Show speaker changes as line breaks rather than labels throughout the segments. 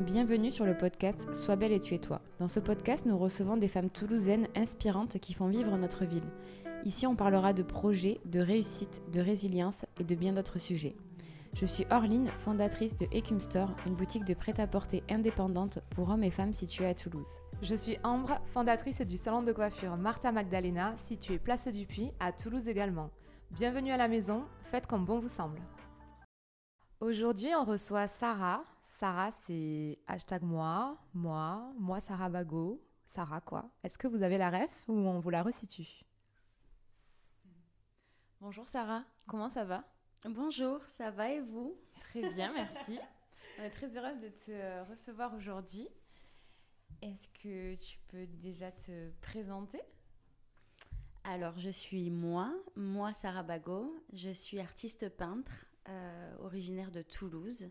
Bienvenue sur le podcast Sois belle et tu es toi. Dans ce podcast, nous recevons des femmes toulousaines inspirantes qui font vivre notre ville. Ici, on parlera de projets, de réussite, de résilience et de bien d'autres sujets. Je suis Orline, fondatrice de Ecum Store, une boutique de prêt-à-porter indépendante pour hommes et femmes située à Toulouse.
Je suis Ambre, fondatrice du salon de coiffure Martha Magdalena, situé Place du Puy, à Toulouse également. Bienvenue à la maison, faites comme bon vous semble. Aujourd'hui, on reçoit Sarah. Sarah, c'est hashtag moi, moi, moi Sarah Bago. Sarah quoi Est-ce que vous avez la ref ou on vous la resitue
Bonjour Sarah, comment ça va?
Bonjour, ça va et vous?
Très bien, merci. On est très heureuse de te recevoir aujourd'hui. Est-ce que tu peux déjà te présenter?
Alors, je suis moi, moi Sarah Bago. Je suis artiste peintre, euh, originaire de Toulouse.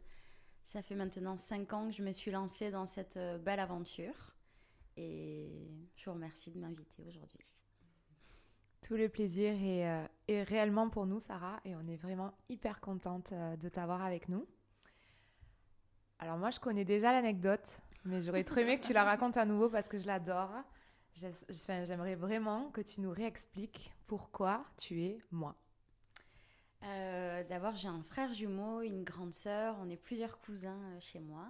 Ça fait maintenant 5 ans que je me suis lancée dans cette euh, belle aventure. Et je vous remercie de m'inviter aujourd'hui.
Tout le plaisir est, euh, réellement pour nous, Sarah, et on est vraiment hyper contente euh, de t'avoir avec nous. Alors moi, je connais déjà l'anecdote, mais j'aurais trop aimé que tu la racontes à nouveau parce que je l'adore. J'aimerais vraiment que tu nous réexpliques pourquoi tu es moi.
Euh, d'abord, j'ai un frère jumeau, une grande sœur, on est plusieurs cousins chez moi.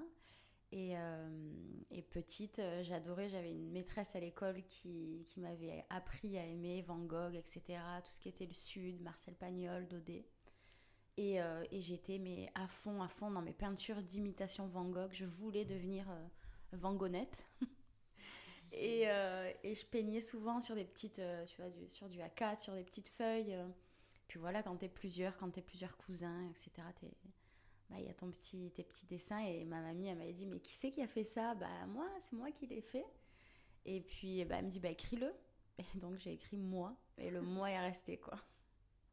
Euh, et, petite, euh, j'adorais, j'avais une maîtresse à l'école qui, qui m'avait appris à aimer Van Gogh, etc. Tout ce qui était le Sud, Marcel Pagnol, Daudet. Et, euh, et j'étais mais à fond, à fond dans mes peintures d'imitation Van Gogh. Je voulais devenir Van Goghette. et, et, je peignais souvent sur des petites, tu vois, du, sur du A4, sur des petites feuilles. Puis voilà, quand t'es plusieurs, quand t'es plusieurs cousins, etc., bah, il y a ton petit, tes petits dessins. Et ma mamie, elle m'avait dit, mais qui c'est qui a fait ça? Bah moi, c'est moi qui l'ai fait. Et puis, bah, elle me dit, bah écris-le. Et donc j'ai écrit moi. Et le moi est resté, quoi.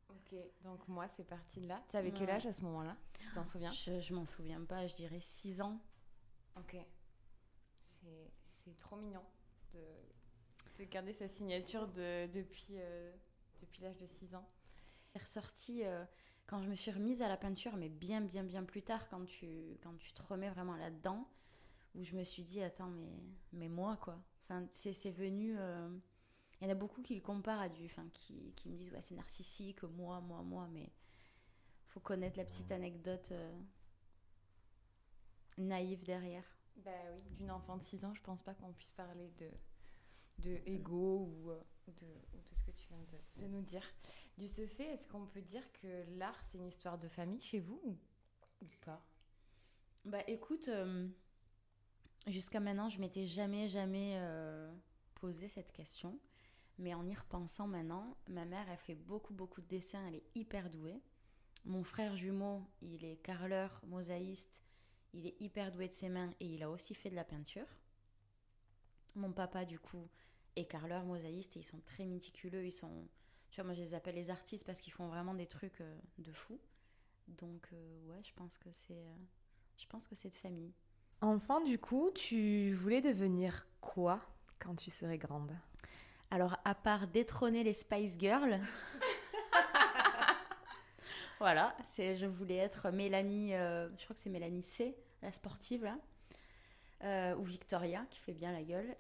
Ok, donc moi, c'est parti de là. Tu avais quel âge à ce moment-là? Tu t'en souviens?
Je, je m'en souviens pas, je dirais 6 ans.
Ok. C'est trop mignon de, de, garder sa signature de, depuis, euh, depuis l'âge de 6 ans.
Est ressorti... Euh, quand je me suis remise à la peinture, mais bien, bien, bien plus tard, quand tu, quand tu te remets vraiment là-dedans, où je me suis dit, attends, mais, mais moi, quoi. Enfin, c'est venu. Euh, il y en a beaucoup qui le comparent à du. Enfin, qui, qui me disent, ouais, c'est narcissique, moi, moi, moi, mais faut connaître la petite anecdote euh, naïve derrière.
Bah oui, d'une enfant de 6 ans, je pense pas qu'on puisse parler de, de ego ou, euh, de, ou, de, ce que tu viens de, de nous dire. Du ce fait, est-ce qu'on peut dire que l'art, c'est une histoire de famille chez vous ou, pas?
Bah écoute, euh, jusqu'à maintenant, je m'étais jamais, jamais euh, posé cette question. Mais en y repensant maintenant, ma mère, elle fait beaucoup, beaucoup de dessins, elle est hyper douée. Mon frère jumeau, il est carreleur, mosaïste, il est hyper doué de ses mains et il a aussi fait de la peinture. Mon papa, du coup, est carreleur, mosaïste et ils sont très méticuleux, ils sont tu vois, moi je les appelle les artistes parce qu'ils font vraiment des trucs euh, de fou. Donc euh, ouais, je pense que c'est euh, je pense que c'est de famille.
Enfant, du coup, tu voulais devenir quoi quand tu serais grande?
Alors, à part détrôner les Spice Girls, voilà, c'est je voulais être Mélanie, je crois que c'est Mélanie C, la sportive là, ou Victoria qui fait bien la gueule.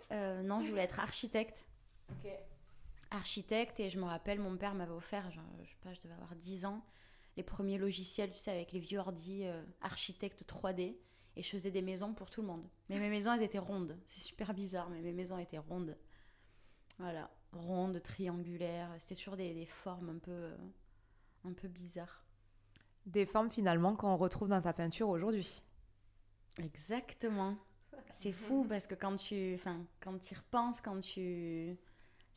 non, je voulais être architecte.
Ok
architecte et je me rappelle, mon père m'avait offert, je, je sais pas, je devais avoir 10 ans, les premiers logiciels, tu sais, avec les vieux ordi euh, architecte 3D et je faisais des maisons pour tout le monde. Mais mes maisons, elles étaient rondes. C'est super bizarre, mais mes maisons étaient rondes. Voilà, rondes, triangulaires. C'était toujours des, des, formes un peu, euh, un peu bizarres.
Des formes finalement qu'on retrouve dans ta peinture aujourd'hui.
Exactement. C'est fou parce que quand tu, enfin, quand tu y repenses, quand tu,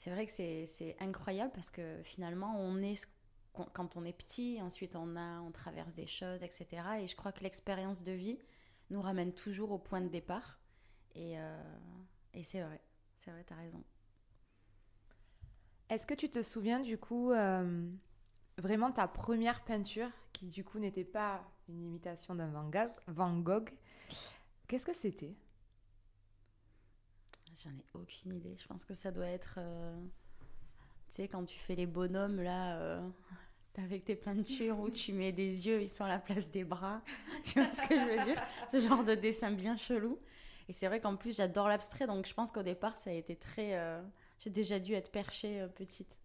c'est vrai que c'est incroyable parce que finalement, on est quand on est petit, ensuite on a, on traverse des choses, etc. Et je crois que l'expérience de vie nous ramène toujours au point de départ. Et, euh, c'est vrai, c'est vrai, t'as raison.
Est-ce que tu te souviens du coup euh, vraiment ta première peinture qui du coup n'était pas une imitation d'un Van Gogh? Qu'est-ce que c'était?
J'en ai aucune idée. Je pense que ça doit être. Euh, tu sais, quand tu fais les bonhommes, là, euh, avec tes peintures où tu mets des yeux, ils sont à la place des bras. tu vois ce que je veux dire? Ce genre de dessin bien chelou. Et c'est vrai qu'en plus, j'adore l'abstrait, donc je pense qu'au départ, ça a été très. euh, J'ai déjà dû être perchée euh, petite.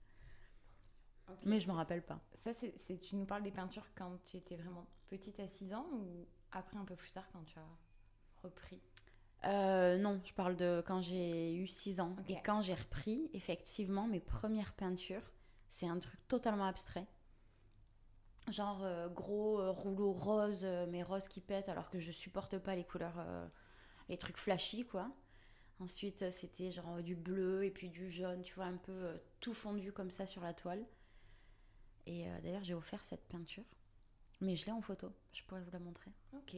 Mais je me rappelle pas.
Ça, c'est- tu nous parles des peintures quand tu étais vraiment petite à 6 ans ou après un peu plus tard quand tu as repris?
Euh, non, je parle de quand j'ai eu 6 ans. Et quand j'ai repris, effectivement, mes premières peintures, c'est un truc totalement abstrait. Genre euh, gros euh, rouleau rose, mais rose qui pète, alors que je supporte pas les couleurs, les trucs flashy, quoi. Ensuite, c'était genre du bleu et puis du jaune, tu vois, un peu tout fondu comme ça sur la toile. Et d'ailleurs, j'ai offert cette peinture. Mais je l'ai en photo, je pourrais vous la montrer.
Ok.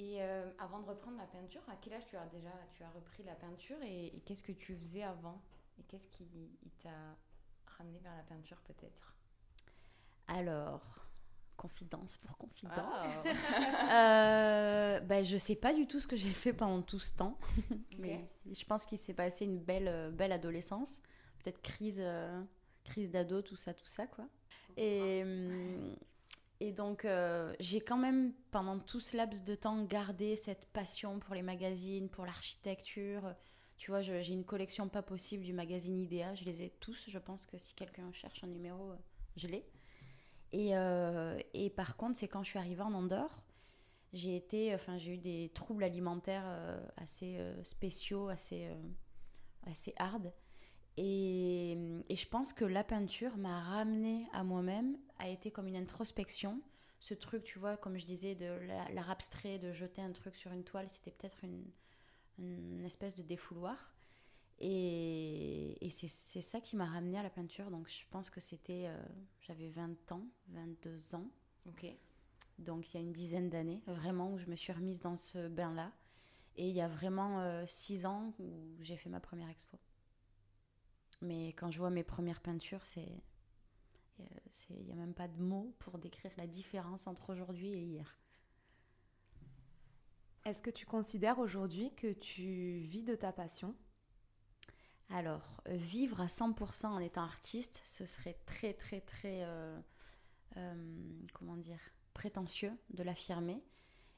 Et euh, avant de reprendre la peinture, à quel âge tu as déjà tu as repris la peinture et, et qu'est-ce que tu faisais avant? Et qu'est-ce qui t'a ramené vers la peinture peut-être?
Alors, confidence pour confidence.
Ah.
Euh, ben, je sais pas du tout ce que j'ai fait pendant tout ce temps. Mais je pense qu'il s'est passé une belle, euh, belle adolescence. Peut-être crise, euh, crise d'ado, tout ça, tout ça, quoi. Et, hum, et donc, euh, j'ai quand même, pendant tout ce laps de temps, gardé cette passion pour les magazines, pour l'architecture. Tu vois, j'ai une collection pas possible du magazine IDEA. Je les ai tous. Je pense que si quelqu'un cherche un numéro, euh, je l'ai. Et, euh, et par contre, c'est quand je suis arrivée en Andorre, j'ai enfin, eu des troubles alimentaires assez spéciaux, assez, assez hard. Et, et je pense que la peinture m'a ramenée à moi-même, a été comme une introspection. Ce truc, tu vois, comme je disais, de la- l'art abstrait, de jeter un truc sur une toile, c'était peut-être une, une espèce de défouloir. Et, et c'est ça qui m'a ramenée à la peinture. Donc je pense que c'était, euh, j'avais 20 ans, 22 ans.
Ok.
Donc il y a une dizaine d'années, vraiment, où je me suis remise dans ce bain-là. Et il y a vraiment 6 ans où j'ai fait ma première expo. Mais quand je vois mes premières peintures, c'est. euh, c'est- Il n'y a même pas de mots pour décrire la différence entre aujourd'hui et hier.
Est-ce que tu considères aujourd'hui que tu vis de ta passion?
Alors, euh, vivre à 100% en étant artiste, ce serait très, très, très. euh, euh, comment dire Prétentieux de l'affirmer.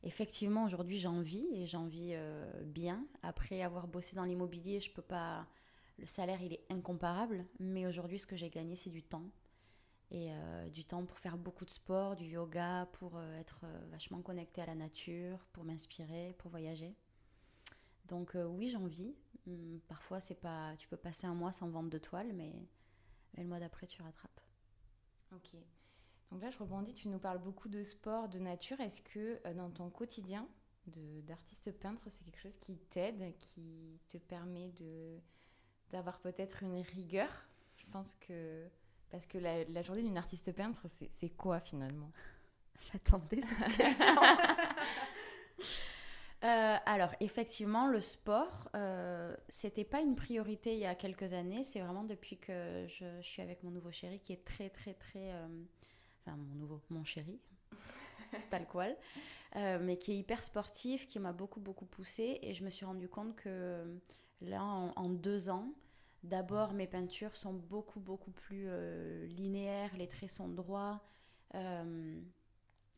Effectivement, aujourd'hui, j'en vis et j'en vis euh, bien. Après avoir bossé dans l'immobilier, je peux pas. Le salaire, il est incomparable. Mais aujourd'hui, ce que j'ai gagné, c'est du temps. Et euh, du temps pour faire beaucoup de sport, du yoga, pour euh, être euh, vachement connecté à la nature, pour m'inspirer, pour voyager. Donc oui, j'en vis. Hum, Parfois, c'est pas, tu peux passer un mois sans vendre de toile, mais, le mois d'après, tu rattrapes.
Ok. Donc là, je rebondis, tu nous parles beaucoup de sport, de nature. Est-ce que dans ton quotidien d'artiste peintre, c'est quelque chose qui t'aide, qui te permet de d'avoir peut-être une rigueur Je pense que... Parce que la, la journée d'une artiste peintre, c'est quoi finalement?
J'attendais cette question. Euh, alors, effectivement, le sport, euh, c'était pas une priorité il y a quelques années. C'est vraiment depuis que je, je suis avec mon nouveau chéri qui est très, très, très. euh, enfin, mon nouveau, mon chéri, tal qual, mais qui est hyper sportif, qui m'a beaucoup, beaucoup poussé. Et je me suis rendu compte que là, en, deux ans, d'abord, mes peintures sont beaucoup, beaucoup plus euh, linéaires, les traits sont droits. Euh,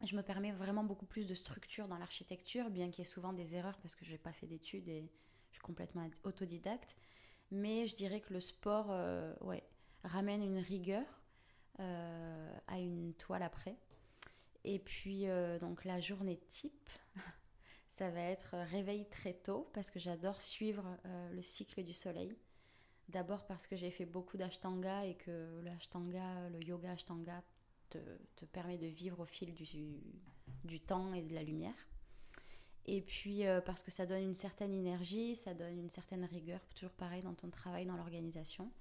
je me permets vraiment beaucoup plus de structure dans l'architecture, bien qu'il y ait souvent des erreurs parce que je n'ai pas fait d'études et je suis complètement autodidacte. Mais je dirais que le sport euh, ramène une rigueur à une toile après. Et puis, donc la journée type, ça va être réveil très tôt parce que j'adore suivre euh, le cycle du soleil. D'abord parce que j'ai fait beaucoup d'ashtanga et que l'ashtanga, le yoga ashtanga te, permet de vivre au fil du, temps et de la lumière. Et puis euh, parce que ça donne une certaine énergie, ça donne une certaine rigueur, toujours pareil dans ton travail, dans l'organisation.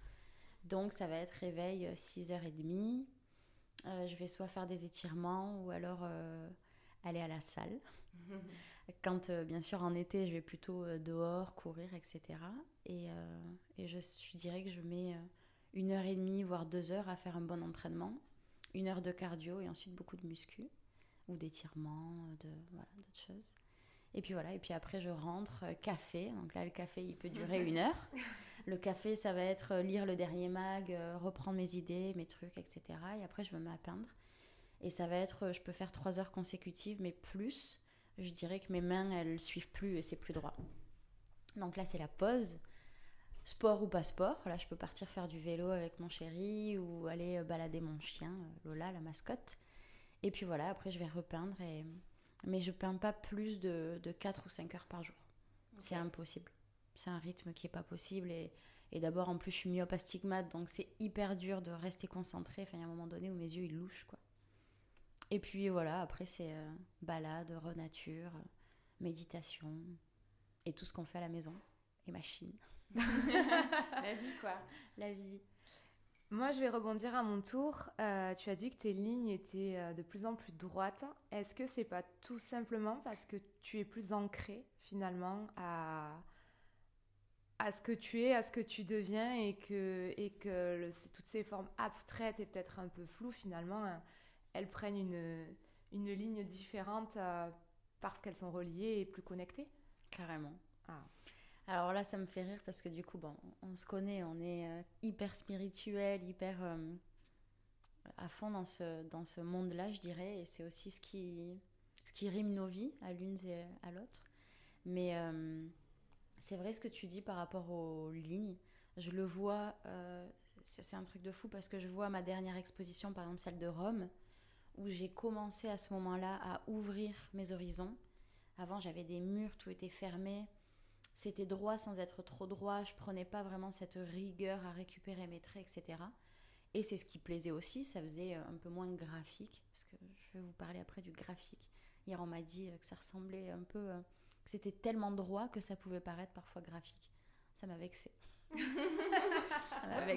Donc ça va être réveil euh, 6h30. Euh, je vais soit faire des étirements ou alors euh, aller à la salle. Quand, euh, bien sûr, en été, je vais plutôt euh, dehors, courir, etc. Et, euh, et je, je dirais que je mets une heure et demie, voire deux heures à faire un bon entraînement une heure de cardio et ensuite beaucoup de muscu ou d'étirements, de voilà, d'autres choses. Et puis voilà, et puis après je rentre, café. Donc là, le café, il peut durer une heure. Le café, ça va être lire le dernier mag, reprendre mes idées, mes trucs, etc. Et après, je me mets à peindre. Et ça va être, je peux faire trois heures consécutives, mais plus, je dirais que mes mains, elles suivent plus et c'est plus droit. Donc là, c'est la pause. Sport ou pas sport. Là, je peux partir faire du vélo avec mon chéri ou aller euh, balader mon chien, euh, Lola, la mascotte. Et puis voilà, après, je vais repeindre. Et... Mais je peins pas plus de, de 4 ou 5 heures par jour. C'est impossible. C'est un rythme qui est pas possible. Et, et d'abord, en plus, je suis myope astigmate, donc c'est hyper dur de rester concentré. Enfin, il y a un moment donné où mes yeux, ils louchent, quoi. Et puis voilà, après, c'est euh, balade, renature, méditation et tout ce qu'on fait à la maison. Et machine.
la vie, quoi.
La vie.
Moi, je vais rebondir à mon tour. Euh, tu as dit que tes lignes étaient euh, de plus en plus droites. Est-ce que c'est pas tout simplement parce que tu es plus ancré finalement à, à ce que tu es, à ce que tu deviens et que, et que toutes ces formes abstraites et peut-être un peu floues finalement, hein, elles prennent une, une ligne différente euh, parce qu'elles sont reliées et plus connectées
Carrément. Ah. Alors là, ça me fait rire parce que du coup, bon, on se connaît, on est euh, hyper spirituel, hyper euh, à fond dans ce, dans ce monde-là, je dirais, et c'est aussi ce qui, ce qui rime nos vies à l'une et à l'autre. Mais c'est vrai ce que tu dis par rapport aux lignes. Je le vois, c'est un truc de fou parce que je vois ma dernière exposition, par exemple celle de Rome, où j'ai commencé à ce moment-là à ouvrir mes horizons. Avant, j'avais des murs, tout était fermé c'était droit sans être trop droit, je prenais pas vraiment cette rigueur à récupérer mes traits, etc. Et c'est ce qui plaisait aussi, ça faisait euh, un peu moins graphique, parce que je vais vous parler après du graphique. Hier, on m'a dit euh, que ça ressemblait un peu, euh, que c'était tellement droit que ça pouvait paraître parfois graphique. Ça m'a vexé.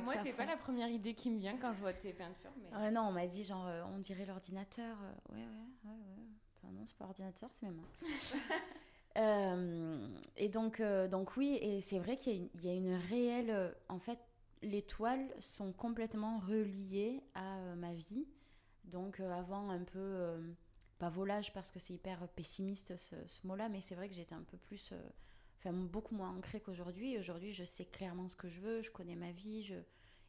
Moi, c'est pas la première idée qui me vient quand je vois tes peintures.
Mais... non, on m'a dit genre, on dirait l'ordinateur. ouais, ouais, ouais, ouais. Enfin, non, c'est pas ordinateur, c'est mes mains. Euh, et donc, euh, donc oui, et c'est vrai qu'il y, a une réelle... Euh, en fait, les toiles sont complètement reliées à ma vie. Donc avant, un peu... pas volage parce que c'est hyper pessimiste ce, mot-là, mais c'est vrai que j'étais un peu plus... Beaucoup moins ancrée qu'aujourd'hui. Aujourd'hui, je sais clairement ce que je veux, je connais ma vie, je,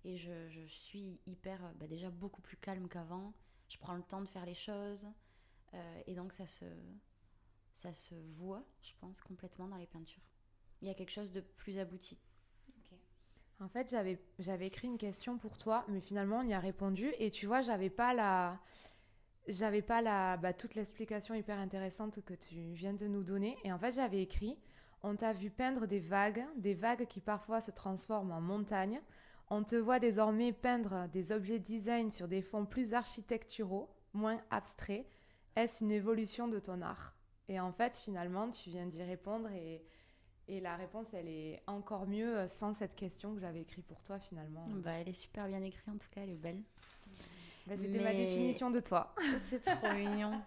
et je, suis hyper... Bah, déjà beaucoup plus calme qu'avant. Je prends le temps de faire les choses. et donc ça se ça se voit, je pense, complètement dans les peintures. Il y a quelque chose de plus abouti.
En fait, j'avais, j'avais écrit une question pour toi, mais finalement, on y a répondu. Et tu vois, j'avais pas la, j'avais pas la, bah, toute l'explication hyper intéressante que tu viens de nous donner. Et en fait, j'avais écrit, on t'a vu peindre des vagues, des vagues qui parfois se transforment en montagnes. On te voit désormais peindre des objets design sur des fonds plus architecturaux, moins abstraits. Est-ce une évolution de ton art? Et en fait, finalement, tu viens d'y répondre et, et la réponse, elle est encore mieux euh, sans cette question que j'avais écrite pour toi, finalement.
Bah, elle est super bien écrite, en tout cas, elle est belle.
Bah, C'était ma définition de toi.
C'est trop mignon.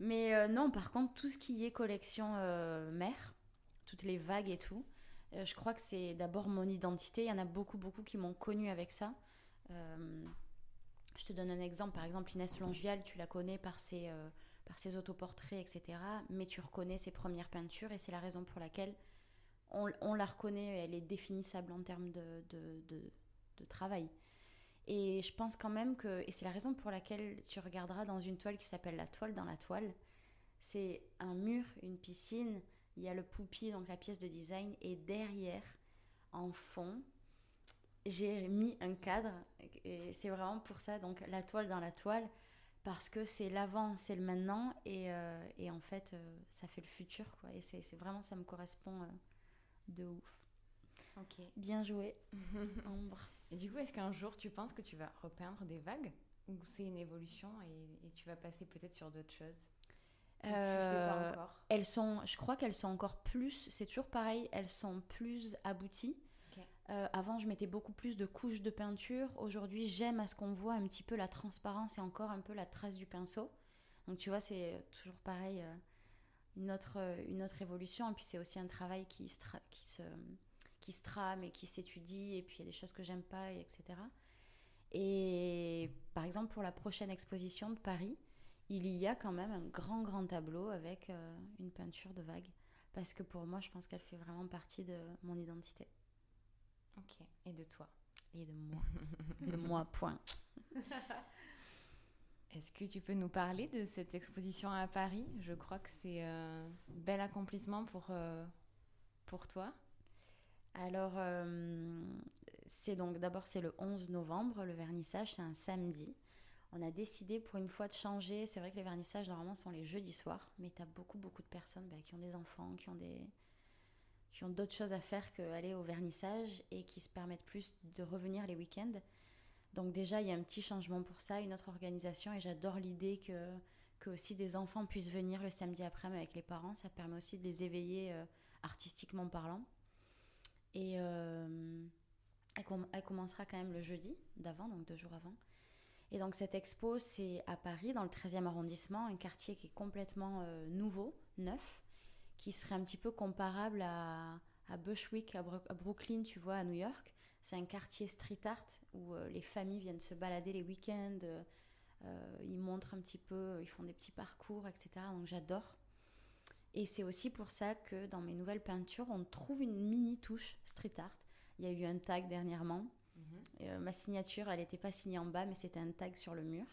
Mais euh, non, par contre, tout ce qui est collection euh, mère, toutes les vagues et tout, je crois que c'est d'abord mon identité. Il y en a beaucoup, beaucoup qui m'ont connue avec ça. je te donne un exemple. Par exemple, Inès Longial, tu la connais par ses par ses autoportraits, etc. Mais tu reconnais ses premières peintures et c'est la raison pour laquelle on, la reconnaît, elle est définissable en termes de, de, travail. Et je pense quand même que, et c'est la raison pour laquelle tu regarderas dans une toile qui s'appelle La toile dans la toile, c'est un mur, une piscine, il y a le poupi, donc la pièce de design, et derrière, en fond, j'ai mis un cadre, et c'est vraiment pour ça, donc la toile dans la toile, parce que c'est l'avant, c'est le maintenant, et, euh, et en fait, euh, ça fait le futur, quoi. Et c'est vraiment, ça me correspond euh, de ouf.
Ok.
Bien joué,
Ambre. Et du coup, est-ce qu'un jour, tu penses que tu vas repeindre des vagues Ou c'est une évolution et, et, tu vas passer peut-être sur d'autres choses?
Tu sais pas encore. Elles sont, je crois qu'elles sont encore plus, c'est toujours pareil, elles sont plus abouties. Euh, avant, je mettais beaucoup plus de couches de peinture. Aujourd'hui, j'aime à ce qu'on voit un petit peu la transparence et encore un peu la trace du pinceau. Donc, tu vois, c'est toujours pareil, euh, une, autre, euh, une autre évolution. Et puis, c'est aussi un travail qui se, qui, se, qui se trame et qui s'étudie. Et puis, il y a des choses que j'aime pas, etc. Et par exemple, pour la prochaine exposition de Paris, il y a quand même un grand, grand tableau avec une peinture de vague. Parce que pour moi, je pense qu'elle fait vraiment partie de mon identité.
Ok, et de toi
Et de moi. de moi, point.
Est-ce que tu peux nous parler de cette exposition à Paris? Je crois que c'est un bel accomplissement pour, euh, pour toi.
Alors, euh, c'est donc d'abord c'est le 11 novembre, le vernissage, c'est un samedi. On a décidé pour une fois de changer. C'est vrai que les vernissages normalement sont les jeudis soirs, mais tu as beaucoup beaucoup de personnes bah, qui ont des enfants, qui ont des qui ont d'autres choses à faire qu'aller au vernissage et qui se permettent plus de revenir les week-ends. Donc déjà, il y a un petit changement pour ça, une autre organisation, et j'adore l'idée que, que aussi des enfants puissent venir le samedi après-midi avec les parents. Ça permet aussi de les éveiller euh, artistiquement parlant. Et euh, elle, elle, commencera quand même le jeudi d'avant, donc deux jours avant. Et donc cette expo, c'est à Paris, dans le 13e arrondissement, un quartier qui est complètement euh, nouveau, neuf, qui serait un petit peu comparable à, Bushwick, à, Brooklyn, tu vois, à New York c'est un quartier street art où euh, les familles viennent se balader les week-ends. Euh, ils montrent un petit peu, ils font des petits parcours, etc. Donc j'adore. Et c'est aussi pour ça que dans mes nouvelles peintures, on trouve une mini touche street art. Il y a eu un tag dernièrement. Mhm. ma signature, elle n'était pas signée en bas, mais c'était un tag sur le mur.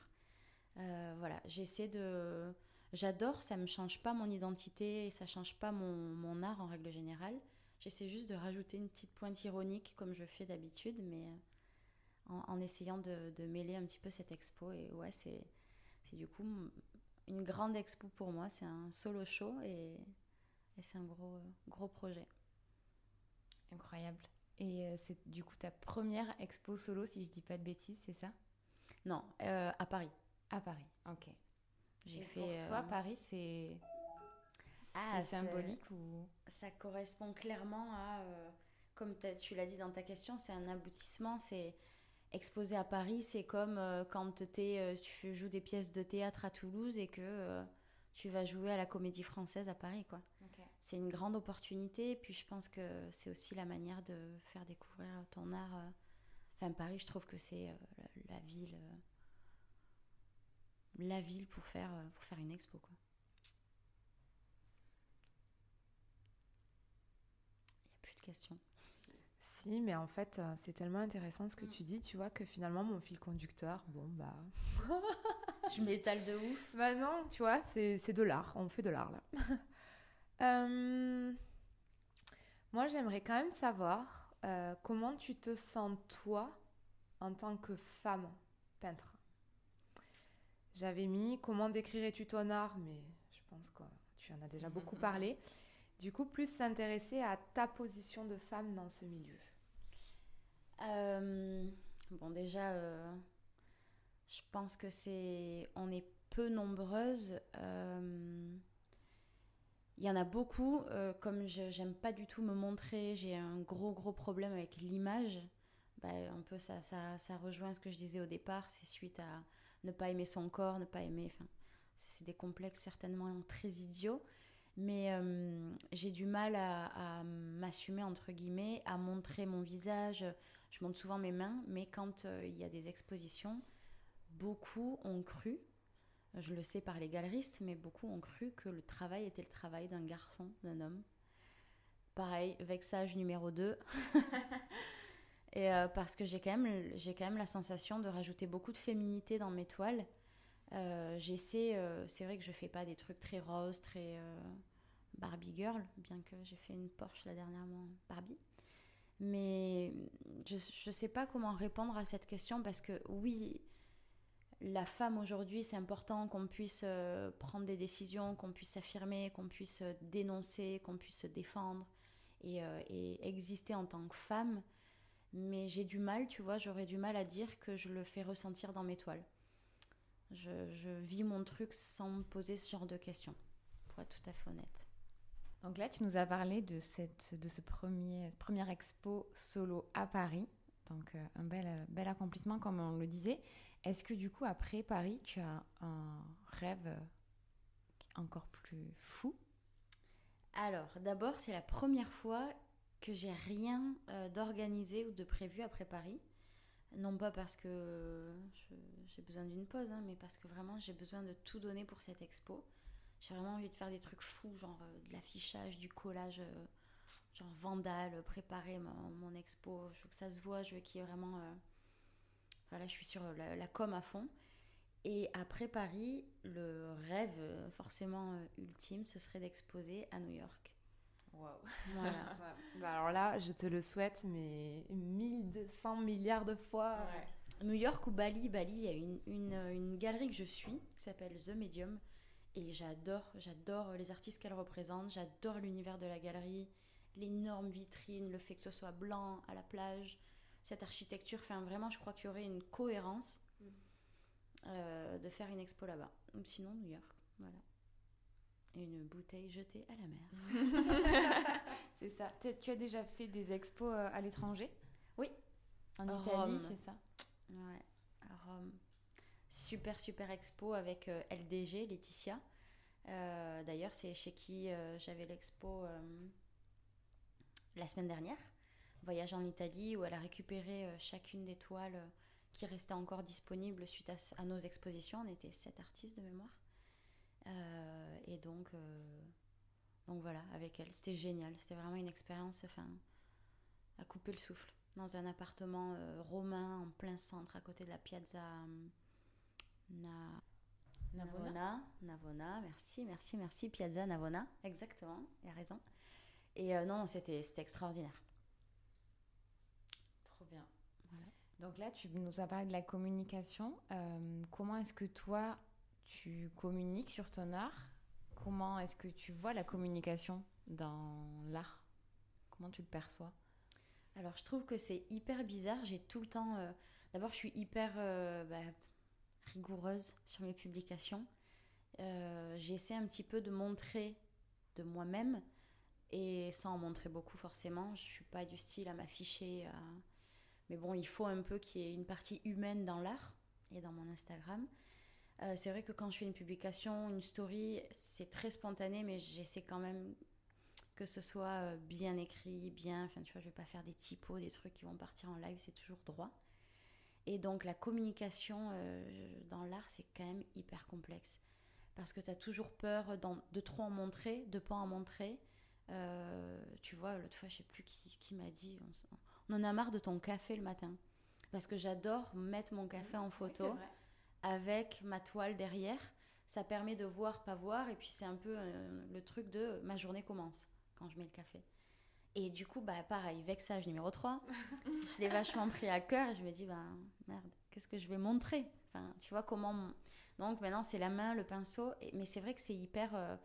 voilà, j'essaie de. J'adore, ça ne me change pas mon identité et ça ne change pas mon, mon, art en règle générale. J'essaie juste de rajouter une petite pointe ironique comme je fais d'habitude, mais euh, en, essayant de, mêler un petit peu cette expo. Et ouais, c'est du coup une grande expo pour moi. C'est un solo show et, et c'est un gros, gros projet.
Incroyable. Et euh, c'est du coup ta première expo solo, si je dis pas de bêtises, c'est ça?
Non, euh, à Paris.
À Paris, ok. J'ai fait. Pour toi, Paris, c'est ah, c'est symbolique ou?
Ça correspond clairement à, euh, comme tu l'as dit dans ta question, c'est un aboutissement. C'est exposé à Paris, c'est comme euh, quand es, euh, tu joues des pièces de théâtre à Toulouse et que tu vas jouer à la Comédie Française à Paris, quoi. C'est une grande opportunité. Et puis je pense que c'est aussi la manière de faire découvrir ton art. Enfin, Paris, je trouve que c'est la, ville, la ville pour faire pour faire une expo, quoi.
Si, mais en fait, euh, c'est tellement intéressant ce que mm. tu dis, tu vois, que finalement, mon fil conducteur, bon, bah.
je m'étale de ouf.
Bah non, tu vois, c'est de l'art, on fait de l'art là. Euh, moi, j'aimerais quand même savoir euh, comment tu te sens, toi, en tant que femme peintre? J'avais mis comment décrirais-tu ton art, mais je pense que tu en as déjà beaucoup parlé. Du coup, plus s'intéresser à ta position de femme dans ce milieu.
Euh, bon, déjà, euh, je pense que c'est. On est peu nombreuses. Euh, il y en a beaucoup. comme je j'aime pas du tout me montrer, j'ai un gros, gros problème avec l'image. Bah, un peu, ça, ça, ça, rejoint ce que je disais au départ. C'est suite à ne pas aimer son corps, ne pas aimer. C'est des complexes certainement très idiots mais euh, j'ai du mal à, m'assumer entre guillemets, à montrer mon visage. Je montre souvent mes mains, mais quand euh, il y a des expositions, beaucoup ont cru, je le sais par les galeristes, mais beaucoup ont cru que le travail était le travail d'un garçon, d'un homme. Pareil, vexage numéro 2. Et euh, parce que j'ai quand, même, quand même la sensation de rajouter beaucoup de féminité dans mes toiles. j'essaie, c'est vrai que je fais pas des trucs très roses, très Barbie Girl, bien que j'ai fait une Porsche la dernièrement Barbie. Mais je ne sais pas comment répondre à cette question parce que oui, la femme aujourd'hui, c'est important qu'on puisse euh, prendre des décisions, qu'on puisse s'affirmer, qu'on puisse euh, dénoncer, qu'on puisse se défendre euh, et, exister en tant que femme. Mais j'ai du mal, tu vois, j'aurais du mal à dire que je le fais ressentir dans mes toiles. Je, vis mon truc sans me poser ce genre de questions, pour être tout à fait honnête.
Donc là, tu nous as parlé de, cette, de ce premier, première expo solo à Paris. Donc euh, un bel, euh, bel accomplissement, comme on le disait. Est-ce que du coup, après Paris, tu as un rêve encore plus fou?
Alors, d'abord, c'est la première fois que j'ai rien euh, d'organisé ou de prévu après Paris. Non pas parce que j'ai besoin d'une pause, hein, mais parce que vraiment j'ai besoin de tout donner pour cette expo. J'ai vraiment envie de faire des trucs fous, genre de l'affichage, du collage, genre vandale, préparer mon, expo. Je veux que ça se voit, je veux qu'il y ait vraiment. voilà, je suis sur la, la, com à fond. Et après Paris, le rêve forcément ultime, ce serait d'exposer à New York.
Waouh. Voilà. bah alors là, je te le souhaite, mais 1200 milliards de fois.
New York ou Bali, Bali, il y a une, une, une, galerie que je suis qui s'appelle The Medium. Et j'adore, j'adore les artistes qu'elle représente, j'adore l'univers de la galerie, l'énorme vitrine, le fait que ce soit blanc à la plage, cette architecture. Enfin, vraiment, je crois qu'il y aurait une cohérence mm. euh, de faire une expo là-bas. Sinon, New York, voilà une bouteille jetée à la
mer. c'est ça. Tu as déjà fait des expos euh, à l'étranger?
Oui.
En Italie, c'est ça?
Ouais, à Rome. Super, super expo avec euh, LDG, Laetitia. Euh, d'ailleurs, c'est chez qui j'avais l'expo la semaine dernière. Voyage en Italie, où elle a récupéré chacune des toiles qui restaient encore disponibles suite à, à nos expositions. On était sept artistes de mémoire. Euh, et donc, euh, donc voilà, avec elle. C'était génial. C'était vraiment une expérience enfin, à couper le souffle. Dans un appartement euh, romain en plein centre, à côté de la piazza Navona. Navona, merci, merci, merci. Piazza Navona, exactement, il a raison. Et non, c'était extraordinaire.
Trop bien. Donc là, tu nous as parlé de la communication. comment est-ce que toi, tu communiques sur ton art? Comment est-ce que tu vois la communication dans l'art? Comment tu le perçois?
Alors, je trouve que c'est hyper bizarre. J'ai tout le temps. Euh, d'abord, je suis hyper euh, bah, rigoureuse sur mes publications. Euh, j'essaie un petit peu de montrer de moi-même et sans en montrer beaucoup forcément. Je suis pas du style à m'afficher. Mais bon, il faut un peu qu'il y ait une partie humaine dans l'art et dans mon Instagram. Euh, c'est vrai que quand je fais une publication, une story, c'est très spontané, mais j'essaie quand même que ce soit euh, bien écrit, bien. Enfin, tu vois, je vais pas faire des typos, des trucs qui vont partir en live, c'est toujours droit. Et donc, la communication euh, dans l'art, c'est quand même hyper complexe. Parce que tu as toujours peur de trop en montrer, de pas en montrer. Tu vois, l'autre fois, je sais plus qui, m'a dit on, en a marre de ton café le matin. Parce que j'adore mettre mon café en photo avec ma toile derrière. Ça permet de voir, pas voir. Et puis c'est un peu euh, le truc de ma journée commence quand je mets le café. Et du coup, bah, pareil, vexage numéro 3. je l'ai vachement pris à cœur et je me dis, bah, merde, qu'est-ce que je vais montrer? Enfin, tu vois comment. Donc maintenant, c'est la main, le pinceau. Et... Mais c'est vrai que c'est hyper. Euh,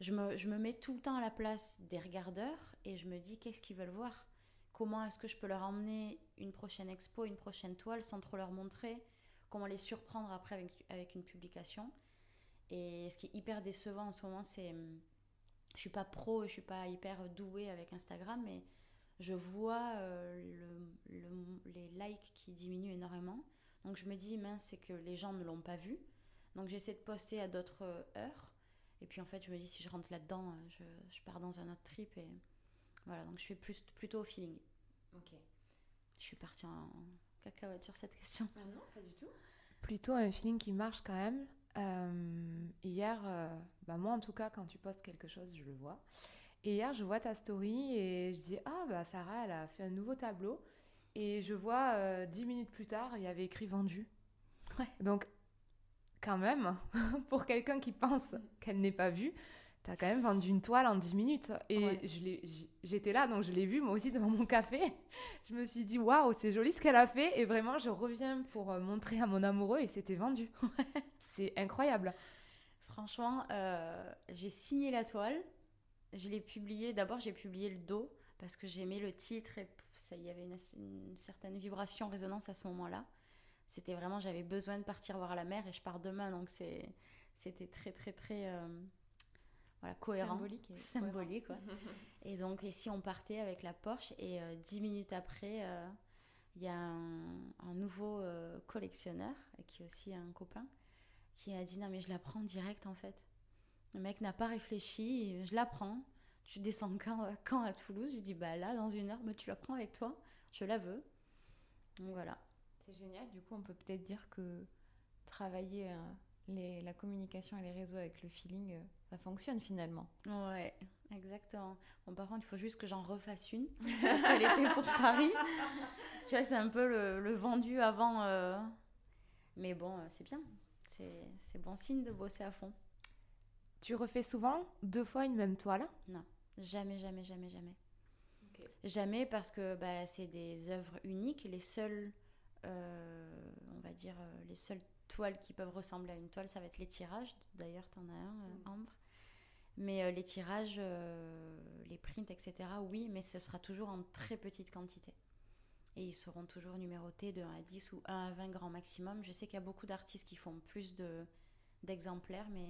je, me, je me mets tout le temps à la place des regardeurs et je me dis, qu'est-ce qu'ils veulent voir? Comment est-ce que je peux leur emmener une prochaine expo, une prochaine toile sans trop leur montrer? Comment les surprendre après avec, avec une publication? Et ce qui est hyper décevant en ce moment, c'est. Je suis pas pro et je suis pas hyper douée avec Instagram, mais je vois euh, le, les likes qui diminuent énormément. Donc je me dis, mince, c'est que les gens ne l'ont pas vu. Donc j'essaie de poster à d'autres heures. Et puis en fait, je me dis, si je rentre là-dedans, je, je, pars dans un autre trip. Et voilà, donc je fais plus, plutôt au feeling.
Ok.
Je suis partie en, cacahuète sur cette question.
Ah non, pas du tout.
Plutôt un feeling qui marche quand même. Euh, hier, euh, bah moi en tout cas, quand tu postes quelque chose, je le vois. Et hier, je vois ta story et je dis Ah, bah Sarah, elle a fait un nouveau tableau. Et je vois euh, dix minutes plus tard, il y avait écrit vendu. Ouais. Donc, quand même, pour quelqu'un qui pense qu'elle n'est pas vue, t'as quand même vendu une toile en 10 minutes. Et j'étais là, donc je l'ai vu moi aussi devant mon café. Je me suis dit, waouh, c'est joli ce qu'elle a fait. Et vraiment, je reviens pour euh, montrer à mon amoureux et c'était vendu. c'est incroyable.
Franchement, euh, j'ai signé la toile. Je l'ai publié. D'abord, j'ai publié le dos parce que j'aimais le titre et ça, il y avait une, certaine vibration, résonance à ce moment-là. C'était vraiment, j'avais besoin de partir voir la mer et je pars demain. Donc, c'était très, très, très. Euh, voilà, cohérent.
Symbolique.
Et symbolique, et donc, ici, on partait avec la Porsche et euh, dix minutes après, euh, il y a un, nouveau collectionneur, qui est aussi un copain, qui a dit Non, mais je la prends direct en fait. Le mec n'a pas réfléchi, je la prends. Tu descends quand, quand à Toulouse? Je dis Bah là, dans une heure, mais tu la prends avec toi, je la veux. Donc voilà.
C'est génial, du coup, on peut peut-être dire que travailler les, la communication et les réseaux avec le feeling ça fonctionne finalement.
Ouais, exactement. Bon, par contre, il faut juste que j'en refasse une parce qu'elle était pour Paris. tu vois, c'est un peu le, vendu avant. euh, Mais bon, euh, c'est bien. C'est bon signe de bosser à fond.
Tu refais souvent deux fois une même toile?
Jamais, jamais, jamais, jamais. Jamais parce que bah, c'est des œuvres uniques. Les seules, euh, on va dire, euh, les seules toiles qui peuvent ressembler à une toile, ça va être les tirages. D'ailleurs, tu en as un, euh, Ambre. Mais euh, les tirages, les prints, etc., oui, mais ce sera toujours en très petite quantité. Et ils seront toujours numérotés de 1 à 10 ou 1 à 20 grand maximum. Je sais qu'il y a beaucoup d'artistes qui font plus de, d'exemplaires, mais,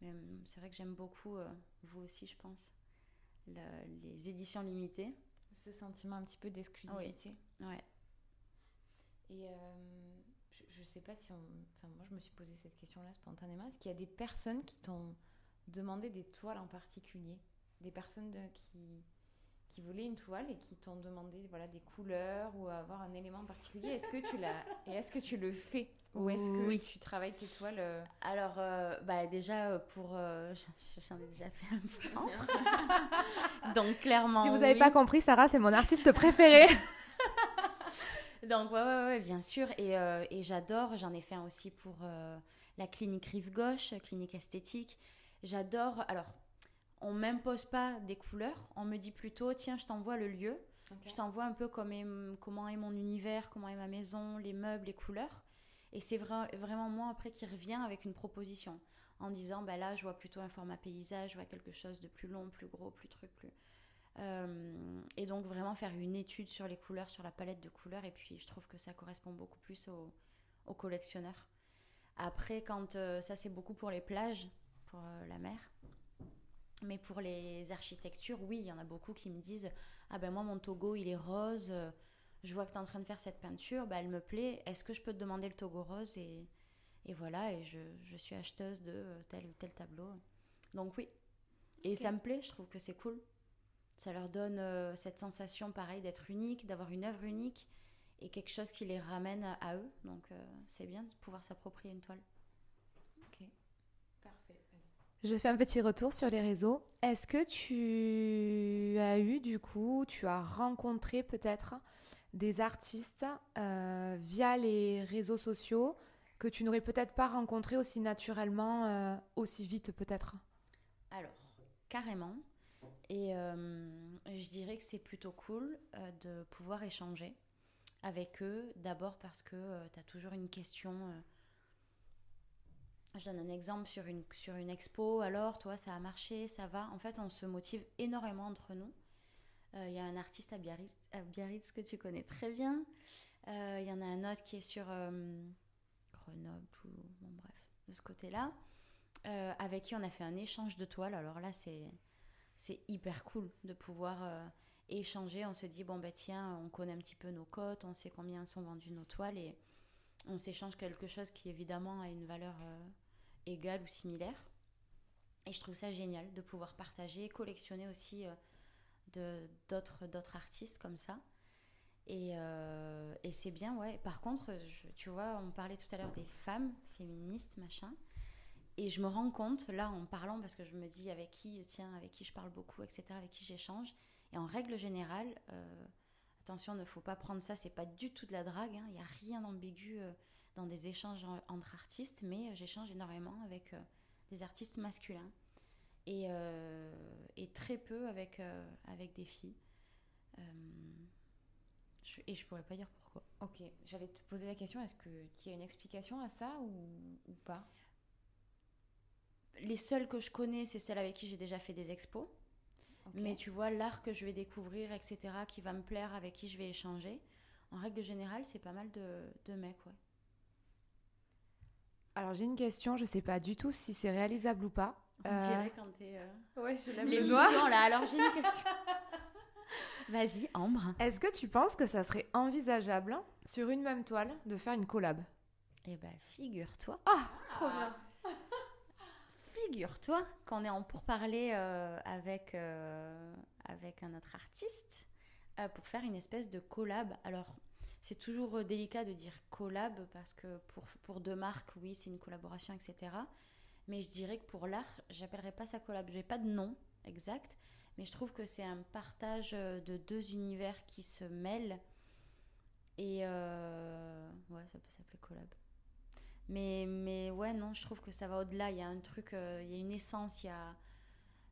mais, hum, c'est vrai que j'aime beaucoup, euh, vous aussi, je pense, le- les éditions limitées.
Ce sentiment un petit peu d'exclusivité.
Ouais.
Et euh, je, je sais pas si on. Enfin, moi, je me suis posé cette question-là spontanément. Est-ce qu'il y a des personnes qui t'ont demandé des toiles en particulier? Des personnes de- qui, qui voulaient une toile et qui t'ont demandé voilà, des couleurs ou avoir un élément en particulier? Est-ce que tu l'as. Et est-ce que tu le fais? Ou est-ce que
Oui.
tu travailles tes toiles euh,
Alors, euh, bah, déjà, pour. euh, j'en- J'en ai déjà fait un peu. Donc, clairement.
Si vous n'avez
oui.
pas compris, Sarah, c'est mon artiste préféré.
Donc, ouais, ouais, ouais, bien sûr. Et, euh, et j'adore. J'en ai fait un aussi pour euh, la clinique Rive Gauche, clinique esthétique. J'adore. Alors, on m'impose pas des couleurs. On me dit plutôt, tiens, je t'envoie le lieu. Je t'envoie un peu comme est- comment est mon univers, comment est ma maison, les meubles, les couleurs. Et c'est vra- vraiment moi après qui revient avec une proposition en disant bah là je vois plutôt un format paysage, je vois quelque chose de plus long, plus gros, plus truc, plus. Euh, et donc vraiment faire une étude sur les couleurs, sur la palette de couleurs. Et puis je trouve que ça correspond beaucoup plus aux, aux collectionneurs. Après, quand euh, ça c'est beaucoup pour les plages, pour euh, la mer. Mais pour les architectures, oui, il y en a beaucoup qui me disent Ah ben moi, mon Togo, il est rose. Je vois que tu es en train de faire cette peinture. Bah, elle me plaît. Est-ce que je peux te demander le Togo rose? Et, et voilà, et je, je suis acheteuse de tel ou tel tableau. Donc oui. Et ça me plaît, je trouve que c'est cool. Ça leur donne euh, cette sensation, pareil, d'être unique, d'avoir une œuvre unique et quelque chose qui les ramène à, à eux. Donc euh, c'est bien de pouvoir s'approprier une toile.
Ok. Parfait.
Je fais un petit retour sur les réseaux. Est-ce que tu as eu, du coup, tu as rencontré peut-être des artistes euh, via les réseaux sociaux que tu n'aurais peut-être pas rencontrés aussi naturellement, euh, aussi vite peut-être?
Alors, carrément. Et euh, je dirais que c'est plutôt cool euh, de pouvoir échanger avec eux. D'abord parce que tu as toujours une question. euh, je donne un exemple sur une, sur une expo. Alors, toi, ça a marché, ça va. En fait, on se motive énormément entre nous. Euh, Il y a un artiste à Biarritz, à Biarritz que tu connais très bien. Euh, Il y en a un autre qui est sur euh, Grenoble ou bon bref de ce côté-là, euh, avec qui on a fait un échange de toiles. Alors là, c'est c'est hyper cool de pouvoir euh, échanger. On se dit bon bah tiens, on connaît un petit peu nos cotes, on sait combien sont vendues nos toiles et on s'échange quelque chose qui évidemment a une valeur euh, égale ou similaire. Et je trouve ça génial de pouvoir partager, collectionner aussi euh, d'autres artistes comme ça. Et, euh, et c'est bien, ouais. Par contre, tu vois, on parlait tout à l'heure des femmes féministes, machin. Et je me rends compte, là, en parlant, parce que je me dis avec qui, tiens, avec qui je parle beaucoup, etc., avec qui j'échange. Et en règle générale, euh, attention, ne faut pas prendre ça, c'est pas du tout de la drague. hein. Il n'y a rien d'ambigu euh, dans des échanges en- entre artistes, mais euh, j'échange énormément avec des artistes masculins. Et, et très peu avec, avec des filles. Je- et je pourrais pas dire pourquoi.
Ok, j'allais te poser la question, est-ce qu'il y a une explication à ça ou pas?
Les seules que je connais, c'est celles avec qui j'ai déjà fait des expos. Mais tu vois, l'art que je vais découvrir, etc., qui va me plaire, avec qui je vais échanger, en règle générale, c'est pas mal de, de mecs, ouais.
Alors j'ai une question, je sais pas du tout si c'est réalisable ou pas.
On
Euh,
dirait quand t'es... Euh...
Ouais, je lève
L'émission, là, alors j'ai une question. Vas-y, Ambre.
Est-ce que tu penses que ça serait envisageable sur une même toile de faire une collab?
Eh ben, figure-toi,
Ah, trop bien.
Figure-toi qu'on est en pourparler euh, avec, euh, avec un autre artiste euh, pour faire une espèce de collab. Alors, c'est toujours euh, délicat de dire collab parce que pour, pour deux marques, oui, c'est une collaboration, etc. Mais je dirais que pour l'art, j'appellerais pas ça collab. J'ai pas de nom exact, mais je trouve que c'est un partage de deux univers qui se mêlent. Et ouais, ça peut s'appeler collab. Mais, mais ouais, non, je trouve que ça va au-delà. Il y a un truc, euh, il y a une essence, il y a.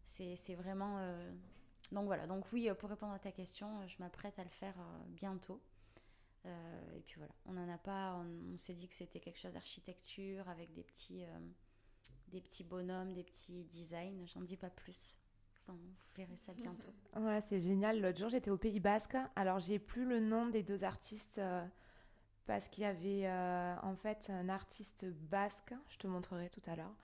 C'est vraiment. euh, Donc voilà, donc oui, euh, pour répondre à ta question, je m'apprête à le faire bientôt. Et puis voilà, on n'en a pas. On, on s'est dit que c'était quelque chose d'architecture avec des petits, des petits bonhommes, des petits designs. J'en dis pas plus. Vous, verrez ça bientôt.
Ouais, c'est génial. L'autre jour, j'étais au Pays Basque. Alors, j'ai plus le nom des deux artistes parce qu'il y avait euh, en fait un artiste basque, je te montrerai tout à l'heure,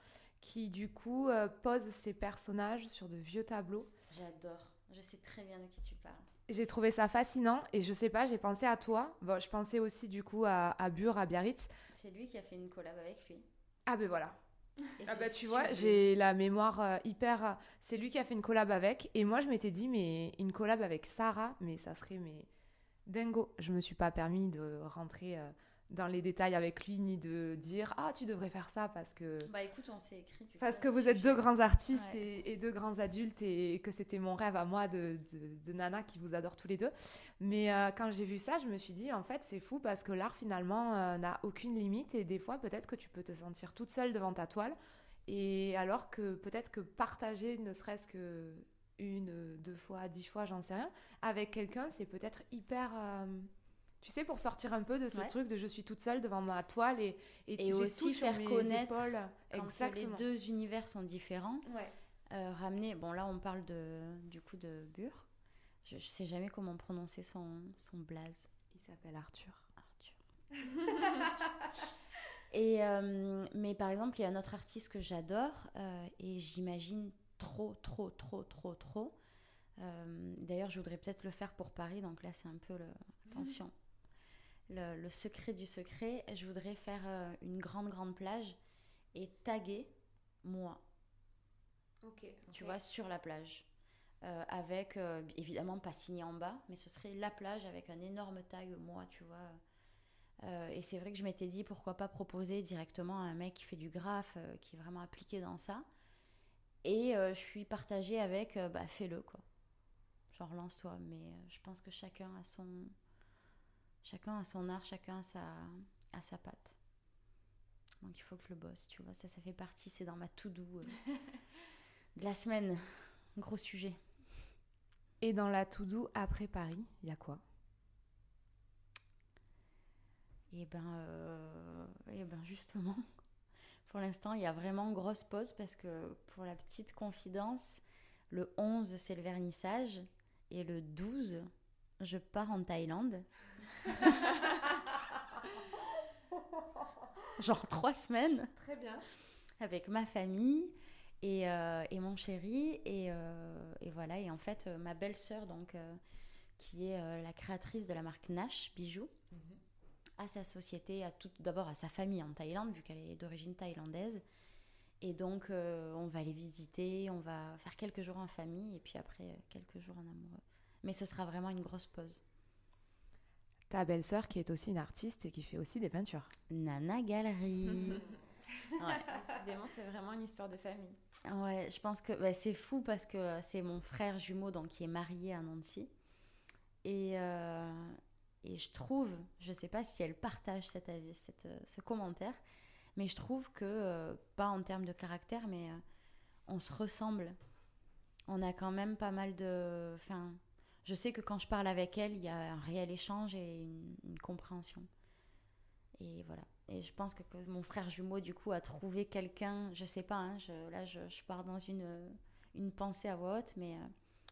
qui du coup euh, pose ses personnages sur de vieux tableaux.
J'adore. Je sais très bien de qui tu parles.
J'ai trouvé ça fascinant et je sais pas, j'ai pensé à toi. Bon, je pensais aussi du coup à, à Bure, à Biarritz.
C'est lui qui a fait une collab avec lui.
Ah ben voilà.
Et
Ah bah tu vois, j'ai la mémoire euh, hyper... C'est lui qui a fait une collab avec. Et moi, je m'étais dit, mais une collab avec Sarah, mais ça serait mais dingo. Je me suis pas permis de rentrer euh, dans les détails avec lui, ni de dire, ah, tu devrais faire ça parce que...
Bah écoute, on s'est écrit.
Parce que vous êtes deux grands artistes
Ouais.
et, et deux grands adultes et que c'était mon rêve à moi de, de, de Nana qui vous adore tous les deux. Mais euh, quand j'ai vu ça, je me suis dit, en fait, c'est fou parce que l'art finalement euh, n'a aucune limite et des fois, peut-être que tu peux te sentir toute seule devant ta toile. Et alors que peut-être que partager ne serait-ce que une, deux fois, dix fois, j'en sais rien, avec quelqu'un, c'est peut-être hyper. euh, tu sais, pour sortir un peu de ce
Ouais.
truc de je suis toute seule devant ma toile et,
Et aussi
sur
faire
mes
connaître
épaules.
Quand
Exactement.
les deux univers sont différents,
Ouais.
euh, ramener. Bon, là, on parle de, du coup de Bure. Je, je sais jamais comment prononcer son, son blaze.
Il s'appelle Arthur.
Arthur. et, euh, mais par exemple, il y a un autre artiste que j'adore euh, et j'imagine trop, trop, trop, trop, trop. Euh, D'ailleurs, je voudrais peut-être le faire pour Paris, donc là, c'est un peu le. Attention. Le, le secret du secret. Je voudrais faire euh, une grande, grande plage et taguer moi
Ok.
tu vois, sur la plage. Euh, avec, évidemment, pas signé en bas, mais ce serait la plage avec un énorme tag, moi, tu vois. Euh, et c'est vrai que je m'étais dit, pourquoi pas proposer directement à un mec qui fait du graphe, euh, qui est vraiment appliqué dans ça. Et euh, je suis partagée avec, euh, bah, fais-le, quoi. Genre, lance-toi. Mais euh, je pense que chacun a son... Chacun a son art, chacun a sa, a sa patte. Donc il faut que je le bosse, tu vois. Ça, ça fait partie, c'est dans ma to-do euh, de la semaine. Gros sujet.
Et dans la to-do après Paris, il y a quoi?
Et ben, euh, eh ben justement, pour l'instant, il y a vraiment grosse pause parce que pour la petite confidence, le 11, c'est le vernissage et le 12, je pars en Thaïlande. Genre trois semaines
Très bien.
avec ma famille et, euh, et mon chéri. Et, euh, et voilà, et en fait, euh, ma belle-sœur, donc, euh, qui est la créatrice de la marque Nash Bijoux, à sa société, à tout d'abord à sa famille en Thaïlande, vu qu'elle est d'origine thaïlandaise. Et donc, euh, on va les visiter, on va faire quelques jours en famille et puis après, euh, quelques jours en amoureux. Mais ce sera vraiment une grosse pause.
Ta belle-sœur qui est aussi une artiste et qui fait aussi des peintures.
Nana Galerie. ouais.
Décidément, c'est vraiment une histoire de famille.
Ouais, je pense que bah, c'est fou parce que c'est mon frère jumeau donc, qui est marié à Nancy. Et, euh, et je trouve, je sais pas si elle partage cet euh, ce commentaire, mais je trouve que, euh, pas en termes de caractère, mais euh, on se ressemble. On a quand même pas mal de. Enfin, je sais que quand je parle avec elle, il y a un réel échange et une, compréhension. Et voilà. Et je pense que, mon frère jumeau, du coup, a trouvé quelqu'un, je sais pas, hein, là je, je pars dans une, une pensée à voix haute, mais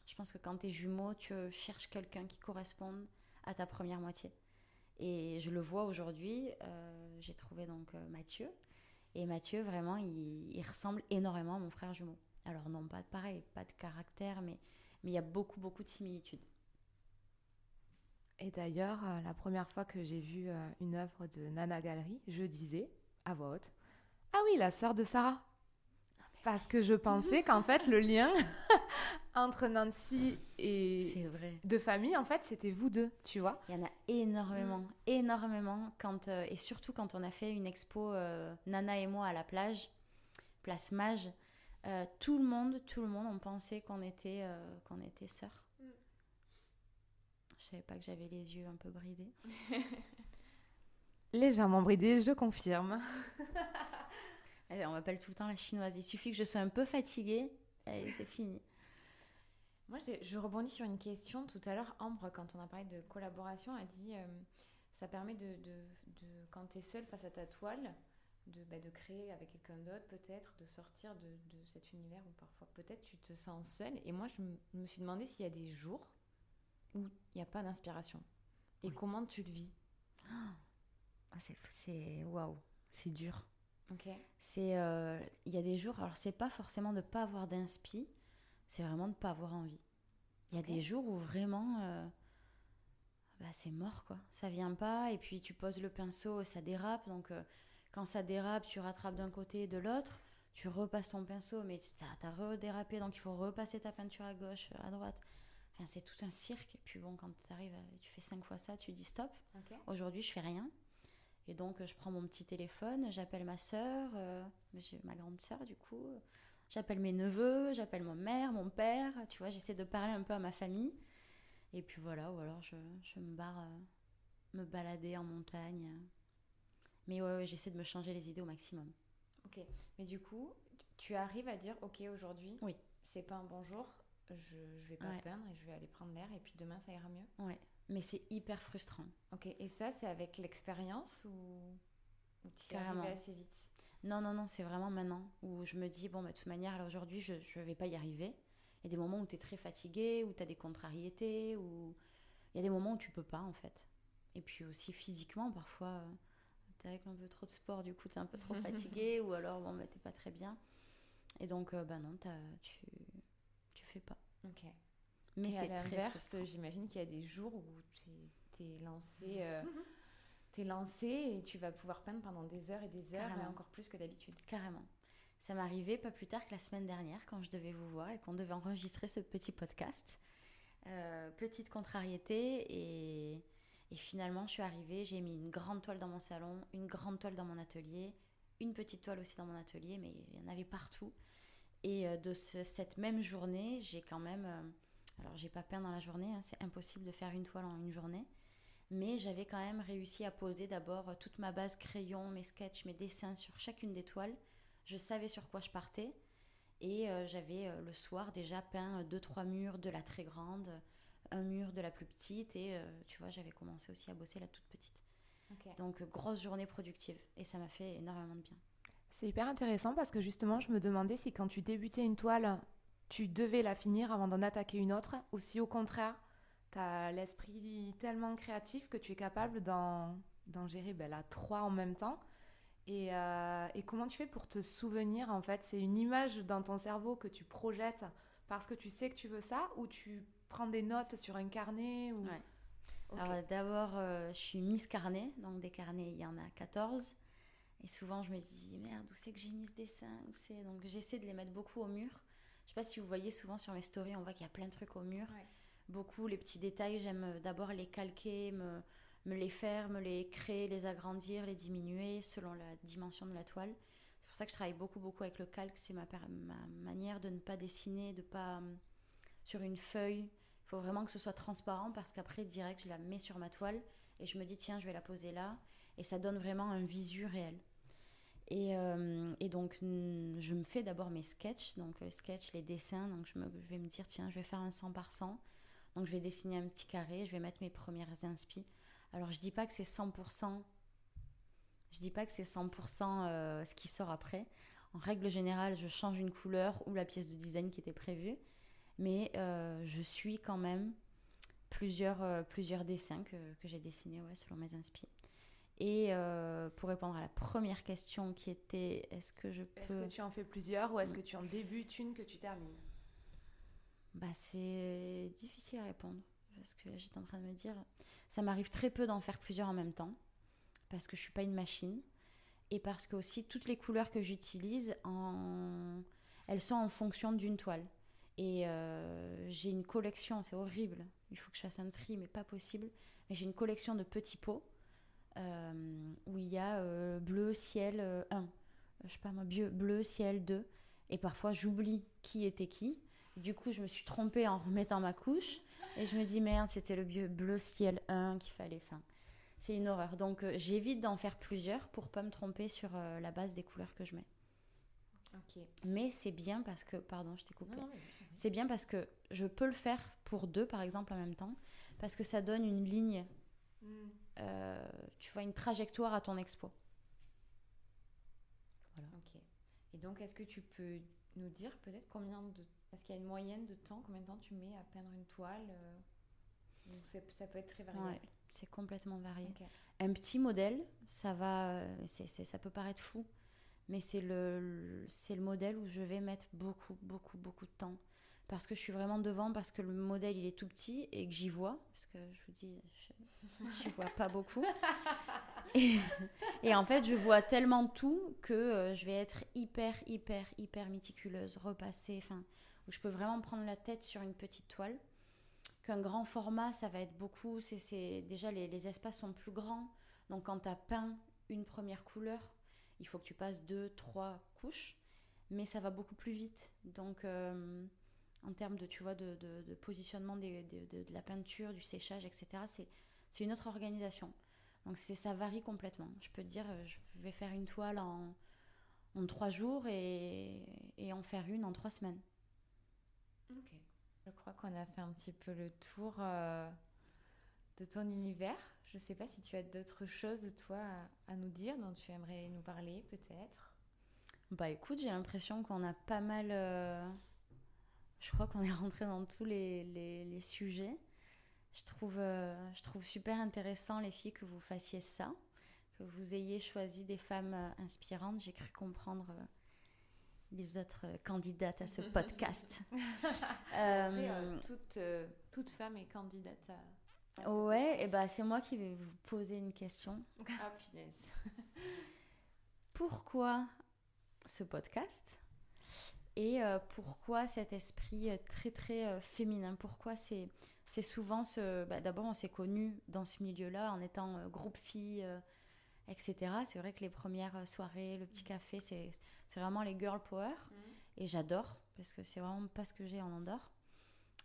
je pense que quand tu es jumeau, tu cherches quelqu'un qui corresponde à ta première moitié. Et je le vois aujourd'hui, euh, j'ai trouvé donc euh, Mathieu. Et Mathieu, vraiment, il, il ressemble énormément à mon frère jumeau. Alors non, pas de pareil, pas de caractère, mais mais il y a beaucoup, beaucoup de similitudes.
Et d'ailleurs, euh, la première fois que j'ai vu une œuvre de Nana Galerie, je disais à voix haute Ah oui, la sœur de Sarah Parce que je pensais qu'en fait, le lien entre Nancy et
C'est vrai.
de famille, en fait, c'était vous deux, tu vois.
Il y en a énormément, énormément. Quand, euh, et surtout quand on a fait une expo euh, Nana et moi à la plage place Mage. Euh, tout le monde, tout le monde, on pensait qu'on était, euh, qu'on était sœurs.
Mm.
Je savais pas que j'avais les yeux un peu bridés.
Légèrement bridé, je confirme.
Eh, On m'appelle tout le temps la chinoise. Il suffit que je sois un peu fatiguée et c'est fini.
Moi, je rebondis sur une question. Tout à l'heure, Ambre, quand on a parlé de collaboration, a dit euh, ça permet de, de- de- quand tu es seule face à ta toile, de, bah, de créer avec quelqu'un d'autre, peut-être, de sortir de, de cet univers où parfois, peut-être, tu te sens seule. Et moi, je me- suis demandé s'il y a des jours où il n'y a pas d'inspiration. Et
Oui.
comment tu le vis?
Ah, c'est, waouh, c'est dur.
Ok.
C'est, euh, il y a des jours, alors c'est pas forcément de pas avoir d'inspi, c'est vraiment de pas avoir envie. Il y a des jours où vraiment, euh, bah, c'est mort quoi. Ça vient pas et puis tu poses le pinceau ça dérape. Donc euh, quand ça dérape, tu rattrapes d'un côté et de l'autre. Tu repasses ton pinceau, mais t'as, t'as redérapé, donc il faut repasser ta peinture à gauche, à droite. Enfin, c'est tout un cirque. Et puis bon, quand tu arrives, tu fais cinq fois ça, tu dis stop. Aujourd'hui, je fais rien. Et donc, euh, je prends mon petit téléphone, j'appelle ma soeur, j'ai ma grande soeur du coup. J'appelle mes neveux, j'appelle ma mère, mon père. Tu vois, j'essaie de parler un peu à ma famille. Et puis voilà, ou alors je, je me barre euh, me balader en montagne. Mais ouais, ouais, j'essaie de me changer les idées au maximum.
Ok. Mais du coup, tu arrives à dire ok, aujourd'hui,
Oui.
c'est pas un bon jour, je, je vais pas
Ouais.
peindre et je vais aller prendre l'air et puis demain ça ira mieux.
Ouais. Mais c'est hyper frustrant.
Ok, et ça, c'est avec l'expérience ou, ou tu y
Carrément.
arrives assez vite
Non, non, non, c'est vraiment maintenant où je me dis, bon, bah, de toute manière, là, aujourd'hui, je ne vais pas y arriver. Il y a des moments où tu es très fatigué, où tu as des contrariétés, où il y a des moments où tu peux pas, en fait. Et puis aussi physiquement, parfois, tu es avec un peu trop de sport, du coup, tu es un peu trop fatigué, ou alors, bon, bah, tu pas très bien. Et donc, euh, bah non, tu tu fais pas.
Ok.
Mais c'est très frustrant.
j'imagine qu'il y a des jours où tu es lancé, euh, t'es lancé et tu vas pouvoir peindre pendant des heures et des heures, et
Carrément.
encore plus que d'habitude.
Carrément. Ça m'est arrivé pas plus tard que la semaine dernière quand je devais vous voir et qu'on devait enregistrer ce petit podcast. Euh, petite contrariété et, et finalement je suis arrivée, j'ai mis une grande toile dans mon salon, une grande toile dans mon atelier, une petite toile aussi dans mon atelier, mais il y en avait partout. Et euh, de ce- cette même journée, j'ai quand même... euh, alors j'ai pas peint dans la journée, hein, c'est impossible de faire une toile en une journée. Mais j'avais quand même réussi à poser d'abord toute ma base crayon, mes sketchs, mes dessins sur chacune des toiles. Je savais sur quoi je partais. Et euh, j'avais euh, le soir déjà peint deux, trois murs de la très grande, un mur de la plus petite. Et euh, tu vois, j'avais commencé aussi à bosser la toute petite. Donc, grosse journée productive. Et ça m'a fait énormément de bien.
C'est hyper intéressant parce que justement, je me demandais si quand tu débutais une toile, tu devais la finir avant d'en attaquer une autre, ou si au contraire, tu as l'esprit tellement créatif que tu es capable d'en gérer ben, là, trois en même temps. Et, euh, et comment tu fais pour te souvenir en fait? C'est une image dans ton cerveau que tu projettes parce que tu sais que tu veux ça, ou tu prends des notes sur un carnet ou...
Ouais.
Ok.
Alors d'abord, euh, je suis Miss Carnet, donc des carnets, il y en a 14. Et souvent, je me dis, merde, où c'est que j'ai mis ce dessin? Où c'est? Donc j'essaie de les mettre beaucoup au mur. Je sais pas si vous voyez souvent sur mes stories, on voit qu'il y a plein de trucs au mur.
Ouais.
Beaucoup, les petits détails, j'aime euh, d'abord les calquer, me, les faire, me les créer, les agrandir, les diminuer selon la dimension de la toile. C'est pour ça que je travaille beaucoup, beaucoup avec le calque. C'est ma, manière de ne pas dessiner, de pas... hum, sur une feuille, il faut vraiment que ce soit transparent parce qu'après, direct, je la mets sur ma toile et je me dis, tiens, je vais la poser là. Et ça donne vraiment un visu réel. Et, euh, donc, je me fais d'abord mes sketchs, donc les sketchs, les dessins. Donc, je, je vais me dire, tiens, je vais faire un 100 par 100. Donc, je vais dessiner un petit carré, je vais mettre mes premières inspi. Alors, je dis pas que c'est 100%. Je dis pas que c'est 100% euh, ce qui sort après. En règle générale, je change une couleur ou la pièce de design qui était prévue mais euh, je suis quand même plusieurs, euh, plusieurs dessins que, que j'ai dessinés ouais, selon mes inspi. Et euh, pour répondre à la première question qui était est-ce que je
Est-ce
peux...
que tu en fais plusieurs ou est-ce que tu en débutes une que tu termines?
Bah, c'est difficile à répondre. Parce que j'étais en train de me dire, ça m'arrive très peu d'en faire plusieurs en même temps. Parce que je suis pas une machine. Et parce que aussi, toutes les couleurs que j'utilise, elles sont en fonction d'une toile. Et euh, j'ai une collection, c'est horrible. Il faut que je fasse un tri, mais pas possible. Mais j'ai une collection de petits pots euh, où il y a euh, bleu, ciel euh, 1, je sais pas moi, bleu ciel 2. Et parfois, j'oublie qui était qui. Du coup, je me suis trompée en remettant ma couche. Et je me dis, merde, c'était le bleu, bleu ciel 1 qu'il fallait. Enfin, c'est une horreur. Donc, euh, j'évite d'en faire plusieurs pour pas me tromper sur euh, la base des couleurs que je mets. Mais c'est bien parce que, pardon, je t'ai coupé. C'est bien parce que je peux le faire pour deux, par exemple, en même temps, parce que ça donne une ligne,
Mm.
euh, tu vois, une trajectoire à ton expo.
Ok. Et donc, est-ce que tu peux nous dire peut-être combien de. Est-ce qu'il y a une moyenne de temps Combien de temps tu mets à peindre une toile euh, c'est- Ça peut être très variable.
Ouais, c'est complètement varié. Un petit modèle, ça va, euh, ça peut paraître fou, mais c'est le, le- c'est le modèle où je vais mettre beaucoup, beaucoup, beaucoup de temps. Parce que je suis vraiment devant, parce que le modèle il est tout petit et que j'y vois, parce que je vous dis, je j'y vois pas beaucoup. Et, et en fait, je vois tellement tout que euh, je vais être hyper, hyper, hyper méticuleuse, repasser, enfin, où je peux vraiment prendre la tête sur une petite toile. Qu'un grand format, ça va être beaucoup. C'est, déjà, les, espaces sont plus grands. Donc, quand tu as peint une première couleur, il faut que tu passes deux, trois couches. Mais ça va beaucoup plus vite. Donc, euh, en termes de, tu vois, de, positionnement de, la peinture, du séchage, etc., c'est, une autre organisation. Donc, ça varie complètement. Je peux te dire, euh, je vais faire une toile en, trois jours et en faire une en trois semaines.
Ok. Je crois qu'on a fait un petit peu le tour euh, de ton univers. Je ne sais pas si tu as d'autres choses, toi, à, à nous dire, dont tu aimerais nous parler, peut-être.
Bah écoute, j'ai l'impression qu'on a pas mal... euh, Je crois qu'on est rentré dans tous les, les- les sujets. Je trouve, euh, je trouve super intéressant, les filles, que vous fassiez ça, que vous ayez choisi des femmes inspirantes. J'ai cru comprendre euh, les autres euh, candidates à ce podcast. Euh,
euh, toute, euh, toute femme est candidate à.
ouais, et bah c'est moi qui vais vous poser une question.
Ah, punaise.
pourquoi ce podcast? Et pourquoi cet esprit très très féminin? Pourquoi c'est c'est souvent ce... bah, D'abord, on s'est connus dans ce milieu-là en étant groupe filles, etc. C'est vrai que les premières euh, soirées, le petit café, c'est vraiment les girl power. Et j'adore, parce que c'est vraiment pas ce que j'ai en Andorre.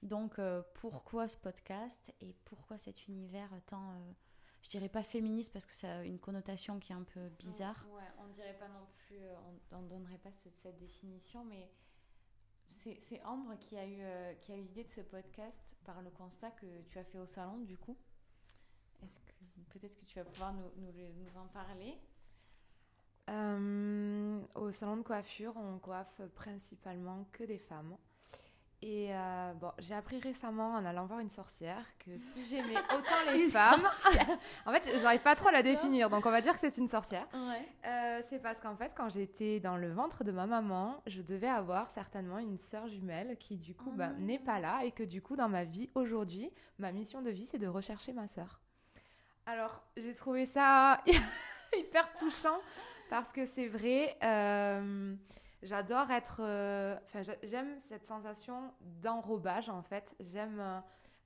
Donc, euh, pourquoi ce podcast et pourquoi cet univers tant, euh, je dirais pas féministe, parce que ça a une connotation qui est un peu bizarre.
Ouais, on ne dirait pas non plus, on ne donnerait pas ce- cette définition, mais c'est c'est Ambre qui a eu, euh, qui a eu l'idée de ce podcast par le constat que tu as fait au salon, du coup. Est-ce que peut-être que tu vas pouvoir nous, nous, le- nous en parler?
Euh, au salon de coiffure, on coiffe principalement que des femmes. Et euh, bon, j'ai appris récemment en allant voir une sorcière que si j'aimais autant les femmes, en fait, j'arrive pas trop à la définir, donc on va dire que c'est une sorcière.
Ouais.
Euh, c'est parce qu'en fait, quand j'étais dans le ventre de ma maman, je devais avoir certainement une sœur jumelle qui, du coup,
Oh
bah, n'est pas là et que, du coup, dans ma vie aujourd'hui, ma mission de vie, c'est de rechercher ma sœur. Alors, j'ai trouvé ça hyper touchant parce que c'est vrai, euh, j'adore être. euh, Enfin, j'a- j'aime cette sensation d'enrobage en fait. J'aime. euh,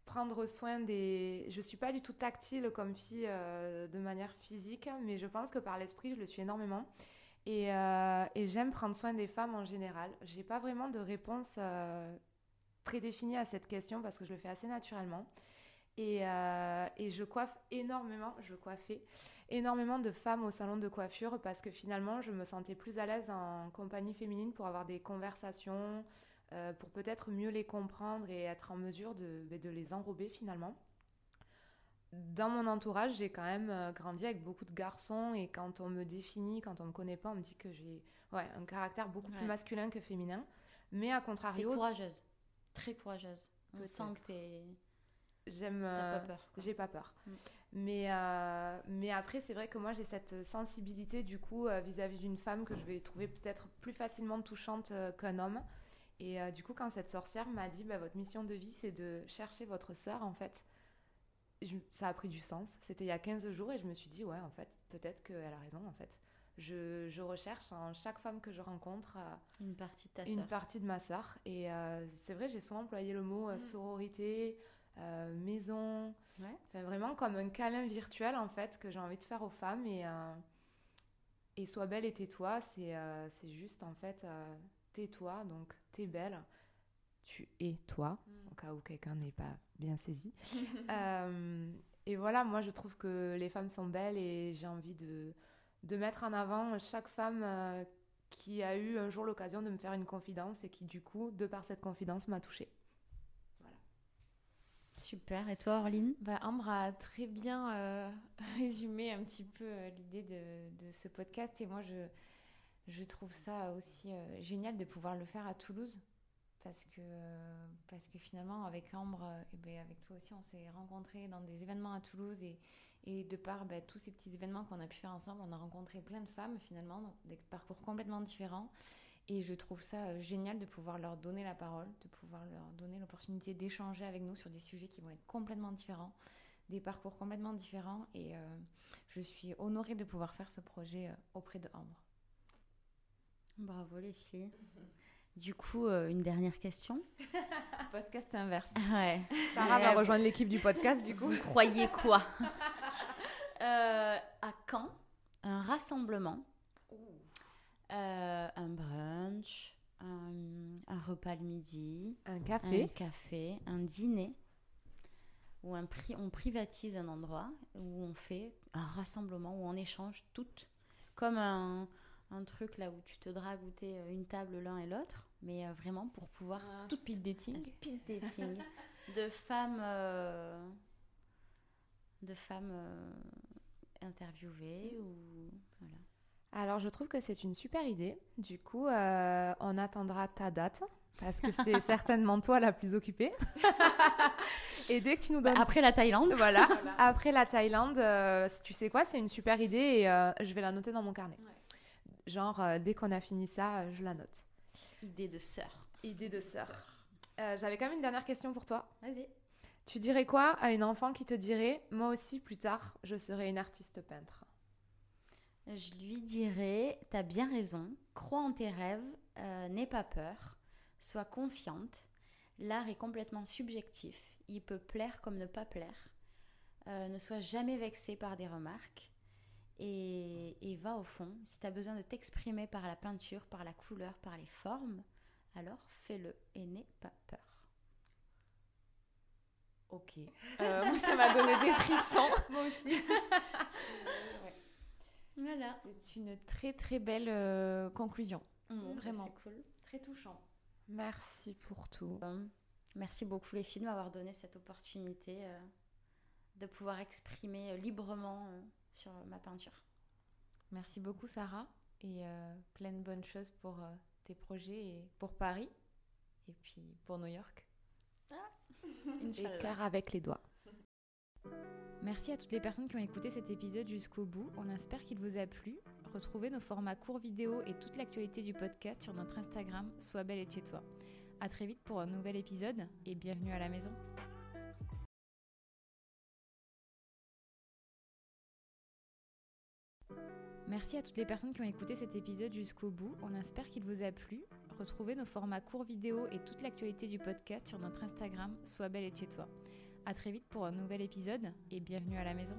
prendre soin des... Je suis pas du tout tactile comme fille de manière physique, mais je pense que par l'esprit, je le suis énormément. Et, j'aime prendre soin des femmes en général. J'ai pas vraiment de réponse prédéfinie à cette question parce que je le fais assez naturellement. Et, euh, et je coiffe énormément, je coiffais énormément de femmes au salon de coiffure parce que finalement, je me sentais plus à l'aise en compagnie féminine pour avoir des conversations, euh, pour peut-être mieux les comprendre et être en mesure de, ben, de les enrober finalement. Dans mon entourage, j'ai quand même euh, grandi avec beaucoup de garçons et quand on me définit, quand on me connaît pas, on me dit que j'ai ouais, un caractère beaucoup plus masculin que féminin. Mais à
T'es
contrario,
courageuse. Très courageuse. On sent que t'es...
j'aime
t'as
euh,
pas peur. quoi.
J'ai pas peur.
Mm.
Mais, euh, mais après, c'est vrai que moi, j'ai cette sensibilité du coup euh, vis-à-vis d'une femme que je vais trouver peut-être plus facilement touchante euh, qu'un homme. Et euh, du coup, quand cette sorcière m'a dit, bah, votre mission de vie, c'est de chercher votre sœur, en fait, je- ça a pris du sens. C'était il y a 15 jours et je me suis dit, ouais, en fait, peut-être qu'elle a raison, en fait. Je, je recherche en chaque femme que je rencontre euh,
Une partie de ta
une
sœur.
partie de ma sœur. Et euh, c'est vrai, j'ai souvent employé le mot euh,
Mm.
sororité, euh, maison.
Ouais.
Enfin, vraiment comme un câlin virtuel, en fait, que j'ai envie de faire aux femmes. Et, euh, Et sois belle et tais-toi, c'est euh, juste en fait tais-toi, donc t'es belle, tu es toi,
Mm.
au cas où quelqu'un n'est pas bien saisi. Et voilà, moi je trouve que les femmes sont belles et j'ai envie de, de mettre en avant chaque femme qui a eu un jour l'occasion de me faire une confidence et qui du coup, de par cette confidence, m'a touchée.
Super. Et toi, Orline?
Bah, Ambre a très bien euh, résumé un petit peu euh, l'idée de, ce podcast. Et moi je, je trouve ça aussi euh, génial de pouvoir le faire à Toulouse. Parce que, parce que finalement avec Ambre et ben, avec toi aussi on s'est rencontrés dans des événements à Toulouse. Et, et de par ben, tous ces petits événements qu'on a pu faire ensemble on a rencontré plein de femmes finalement. Des parcours complètement différents et je trouve ça euh, génial de pouvoir leur donner la parole, de pouvoir leur donner l'opportunité d'échanger avec nous sur des sujets qui vont être complètement différents, des parcours complètement différents. Et euh, je suis honorée de pouvoir faire ce projet euh, auprès de Ambre.
Bravo les filles. Du coup, euh, une dernière question.
Podcast inverse.
Ouais.
Sarah va rejoindre l'équipe du podcast du coup.
Vous croyez quoi? Euh, À quand un rassemblement, euh, un brunch, un, un repas le midi,
Un
un
café.
café, un dîner, où un pri- on privatise un endroit, où on fait un rassemblement, où on échange toutes, comme un, un truc là où tu te dragues où t'es euh, une table l'un et l'autre, mais euh, vraiment pour pouvoir
Un
tout
speed dating.
un speed dating de femmes euh, de femmes euh, interviewées ou voilà.
Alors, je trouve que c'est une super idée. Du coup, euh, on attendra ta date parce que c'est certainement toi la plus occupée. et dès que tu nous donnes.
après la Thaïlande
voilà. Après la Thaïlande, euh, tu sais quoi, c'est une super idée et euh, je vais la noter dans mon carnet. Genre, dès qu'on a fini ça, je la note.
idée de sœur
Idée de sœur. J'avais quand même une dernière question pour toi.
vas-y
Tu dirais quoi à une enfant qui te dirait Moi aussi, plus tard, je serai une artiste peintre
je lui dirais t'as bien raison crois en tes rêves euh, n'aie pas peur sois confiante l'art est complètement subjectif il peut plaire comme ne pas plaire Euh, ne sois jamais vexé par des remarques et, et va au fond. Si tu as besoin de t'exprimer par la peinture, par la couleur, par les formes, alors fais-le et n'aie pas peur.
Ok. Euh, moi, ça m'a donné des frissons. moi aussi.
Voilà.
C'est une très très belle euh, conclusion. Vraiment.
C'est cool.
Très touchant.
Merci pour tout.
Merci beaucoup les filles de m'avoir donné cette opportunité euh, de pouvoir exprimer euh, librement euh, sur ma peinture.
Merci beaucoup Sarah et euh, plein de bonnes choses pour euh, tes projets et pour Paris et puis pour New York.
Et
Inch'Allah.
cœur avec les doigts.
Merci à toutes les personnes qui ont écouté cet épisode jusqu'au bout. On espère qu'il vous a plu. Retrouvez nos formats courts vidéo et toute l'actualité du podcast sur notre Instagram Sois belle et chez toi. À très vite pour un nouvel épisode et bienvenue à la maison. Merci à toutes les personnes qui ont écouté cet épisode jusqu'au bout. On espère qu'il vous a plu. Retrouvez nos formats courts vidéo et toute l'actualité du podcast sur notre Instagram Sois belle et chez toi. À très vite pour un nouvel épisode et bienvenue à la maison.